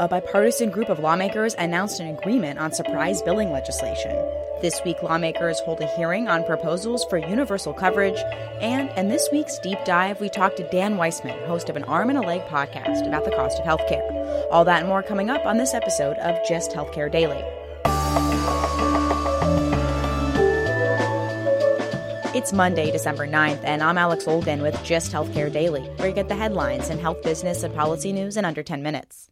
A bipartisan group of lawmakers announced an agreement on surprise billing legislation. This week, lawmakers hold a hearing on proposals for universal coverage. And in this week's deep dive, we talked to Dan Weissman, host of an Arm and a Leg podcast about the cost of healthcare. All that and more coming up on this episode of Just Healthcare Daily. It's Monday, December 9th, and I'm Alex Olgin with Just Healthcare Daily, where you get the headlines and health business and policy news in under 10 minutes.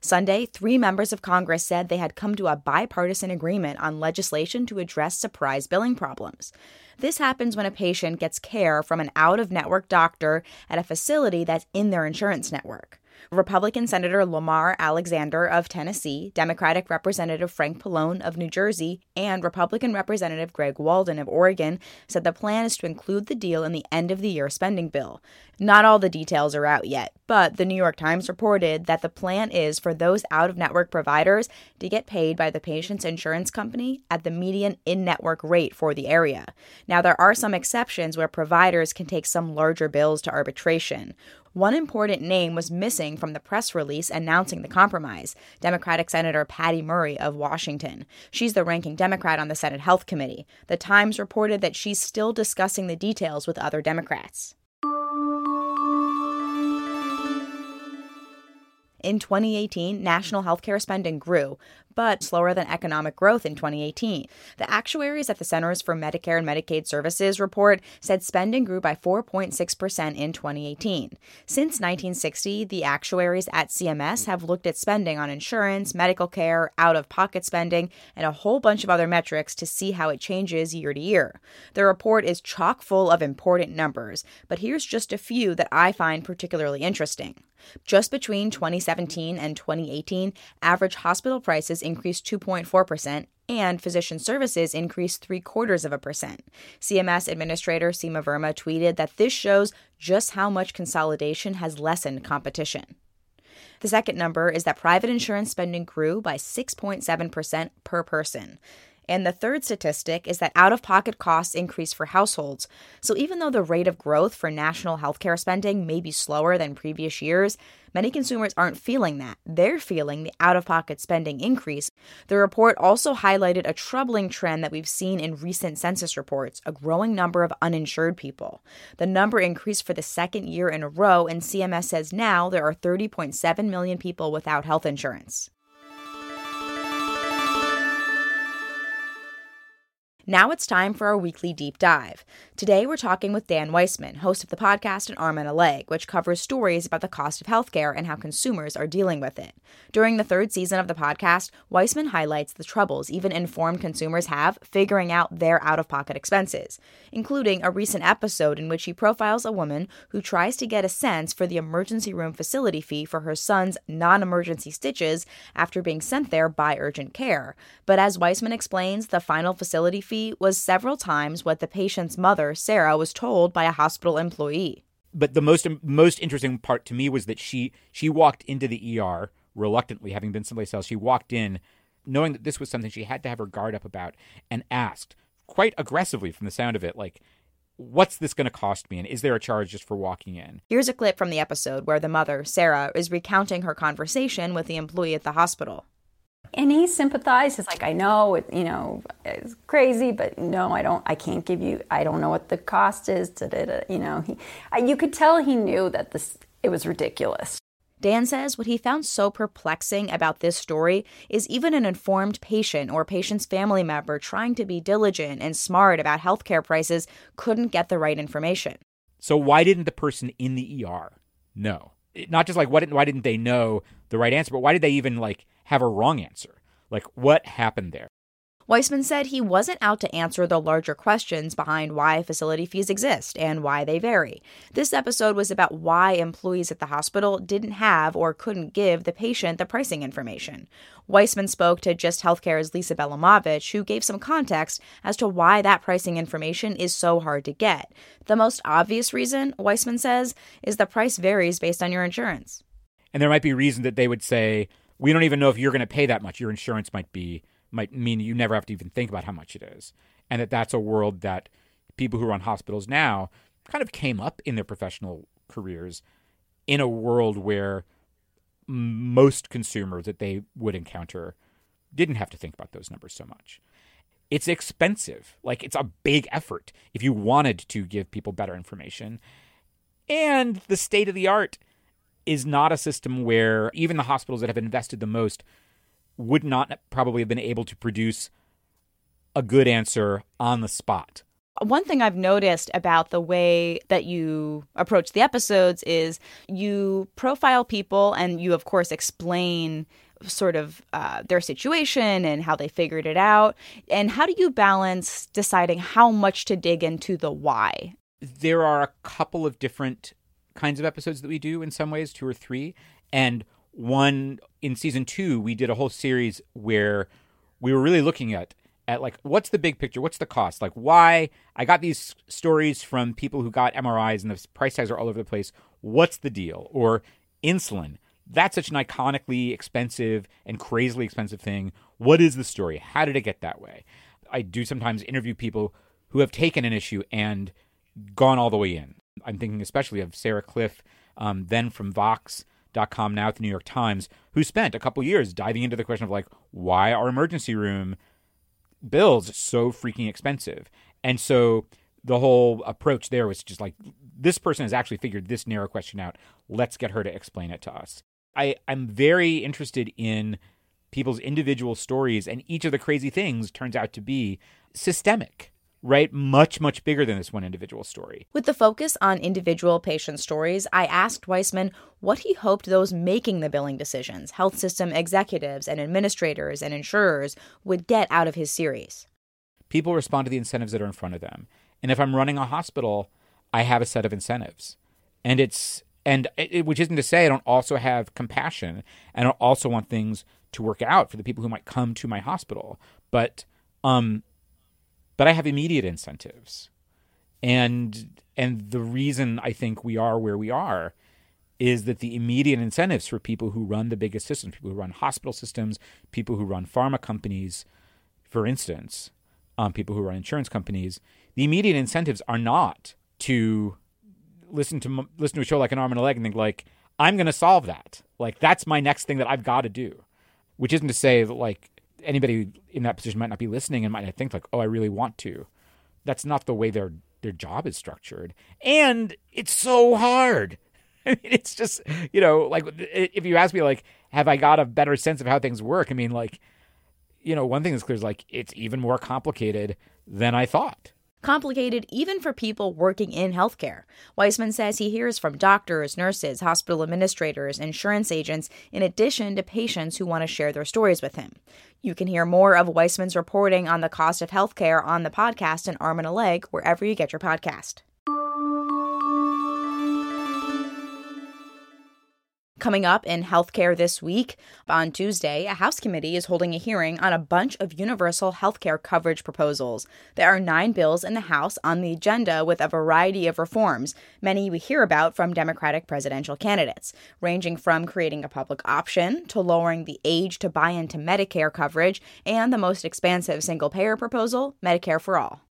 Sunday, three members of Congress said they had come to a bipartisan agreement on legislation to address surprise billing problems. This happens when a patient gets care from an out of network doctor at a facility that's in their insurance network. Republican Senator Lamar Alexander of Tennessee, Democratic Representative Frank Pallone of New Jersey, and Republican Representative Greg Walden of Oregon said the plan is to include the deal in the end of the year spending bill. Not all the details are out yet, but the New York Times reported that the plan is for those out of network providers to get paid by the patient's insurance company at the median in network rate for the area. Now, there are some exceptions where providers can take some larger bills to arbitration. One important name was missing from the press release announcing the compromise Democratic Senator Patty Murray of Washington. She's the ranking Democrat on the Senate Health Committee. The Times reported that she's still discussing the details with other Democrats. In 2018, national healthcare spending grew, but slower than economic growth in 2018. The actuaries at the Centers for Medicare and Medicaid Services report said spending grew by 4.6% in 2018. Since 1960, the actuaries at CMS have looked at spending on insurance, medical care, out of pocket spending, and a whole bunch of other metrics to see how it changes year to year. The report is chock full of important numbers, but here's just a few that I find particularly interesting. Just between 2017 and 2018, average hospital prices increased 2.4%, and physician services increased three quarters of a percent. CMS Administrator Seema Verma tweeted that this shows just how much consolidation has lessened competition. The second number is that private insurance spending grew by 6.7% per person. And the third statistic is that out of pocket costs increase for households. So even though the rate of growth for national healthcare spending may be slower than previous years, many consumers aren't feeling that. They're feeling the out of pocket spending increase. The report also highlighted a troubling trend that we've seen in recent census reports a growing number of uninsured people. The number increased for the second year in a row, and CMS says now there are 30.7 million people without health insurance. Now it's time for our weekly deep dive. Today we're talking with Dan Weissman, host of the podcast An Arm and a Leg, which covers stories about the cost of healthcare and how consumers are dealing with it. During the third season of the podcast, Weissman highlights the troubles even informed consumers have figuring out their out of pocket expenses, including a recent episode in which he profiles a woman who tries to get a sense for the emergency room facility fee for her son's non emergency stitches after being sent there by urgent care. But as Weissman explains, the final facility fee was several times what the patient's mother, Sarah, was told by a hospital employee. But the most most interesting part to me was that she she walked into the ER reluctantly, having been someplace else. She walked in knowing that this was something she had to have her guard up about and asked quite aggressively from the sound of it like what's this going to cost me and is there a charge just for walking in here's a clip from the episode where the mother sarah is recounting her conversation with the employee at the hospital and he sympathized. He's like, I know, it, you know, it's crazy, but no, I don't. I can't give you. I don't know what the cost is. Da-da-da. You know, he, you could tell he knew that this it was ridiculous. Dan says what he found so perplexing about this story is even an informed patient or patient's family member trying to be diligent and smart about healthcare prices couldn't get the right information. So why didn't the person in the ER know? Not just like what why didn't they know the right answer, but why did they even like have a wrong answer? Like what happened there? Weissman said he wasn't out to answer the larger questions behind why facility fees exist and why they vary. This episode was about why employees at the hospital didn't have or couldn't give the patient the pricing information. Weissman spoke to Just Healthcare's Lisa Belamovich, who gave some context as to why that pricing information is so hard to get. The most obvious reason, Weissman says, is the price varies based on your insurance. And there might be reason that they would say, we don't even know if you're going to pay that much. Your insurance might be might mean you never have to even think about how much it is. And that that's a world that people who run hospitals now kind of came up in their professional careers in a world where most consumers that they would encounter didn't have to think about those numbers so much. It's expensive. Like it's a big effort if you wanted to give people better information. And the state of the art is not a system where even the hospitals that have invested the most would not probably have been able to produce a good answer on the spot. One thing I've noticed about the way that you approach the episodes is you profile people and you, of course, explain sort of uh, their situation and how they figured it out. And how do you balance deciding how much to dig into the why? There are a couple of different kinds of episodes that we do in some ways, two or three. And one in season two, we did a whole series where we were really looking at at like what's the big picture, what's the cost, like why I got these stories from people who got MRIs and the price tags are all over the place. What's the deal? Or insulin. That's such an iconically expensive and crazily expensive thing. What is the story? How did it get that way? I do sometimes interview people who have taken an issue and gone all the way in. I'm thinking especially of Sarah Kliff, um, then from Vox, com now at the New York Times, who spent a couple years diving into the question of like why are emergency room bills so freaking expensive? And so the whole approach there was just like this person has actually figured this narrow question out. Let's get her to explain it to us. I, I'm very interested in people's individual stories, and each of the crazy things turns out to be systemic right? Much, much bigger than this one individual story. With the focus on individual patient stories, I asked Weissman what he hoped those making the billing decisions, health system executives and administrators and insurers, would get out of his series. People respond to the incentives that are in front of them. And if I'm running a hospital, I have a set of incentives. And it's, and it, which isn't to say I don't also have compassion and I also want things to work out for the people who might come to my hospital. But, um, but I have immediate incentives. And and the reason I think we are where we are is that the immediate incentives for people who run the biggest systems, people who run hospital systems, people who run pharma companies, for instance, um, people who run insurance companies, the immediate incentives are not to listen to listen to a show like an arm and a leg and think like I'm going to solve that. Like that's my next thing that I've got to do. Which isn't to say that like anybody in that position might not be listening and might not think like, "Oh, I really want to." That's not the way their their job is structured, and it's so hard. I mean, it's just you know, like if you ask me, like, have I got a better sense of how things work? I mean, like, you know, one thing that's clear is like it's even more complicated than I thought complicated even for people working in healthcare. Weissman says he hears from doctors, nurses, hospital administrators, insurance agents, in addition to patients who want to share their stories with him. You can hear more of Weissman's reporting on the cost of healthcare on the podcast An Arm and a Leg, wherever you get your podcast. Coming up in healthcare this week, on Tuesday, a House committee is holding a hearing on a bunch of universal healthcare coverage proposals. There are nine bills in the House on the agenda with a variety of reforms, many we hear about from Democratic presidential candidates, ranging from creating a public option to lowering the age to buy into Medicare coverage and the most expansive single payer proposal, Medicare for All.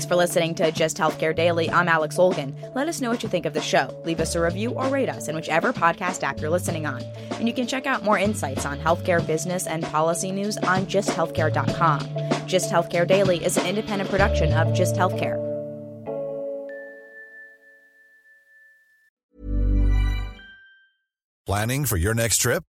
Thanks for listening to Just Healthcare Daily. I'm Alex Olgin. Let us know what you think of the show. Leave us a review or rate us in whichever podcast app you're listening on. And you can check out more insights on healthcare business and policy news on justhealthcare.com. Just Healthcare Daily is an independent production of Just Healthcare. Planning for your next trip?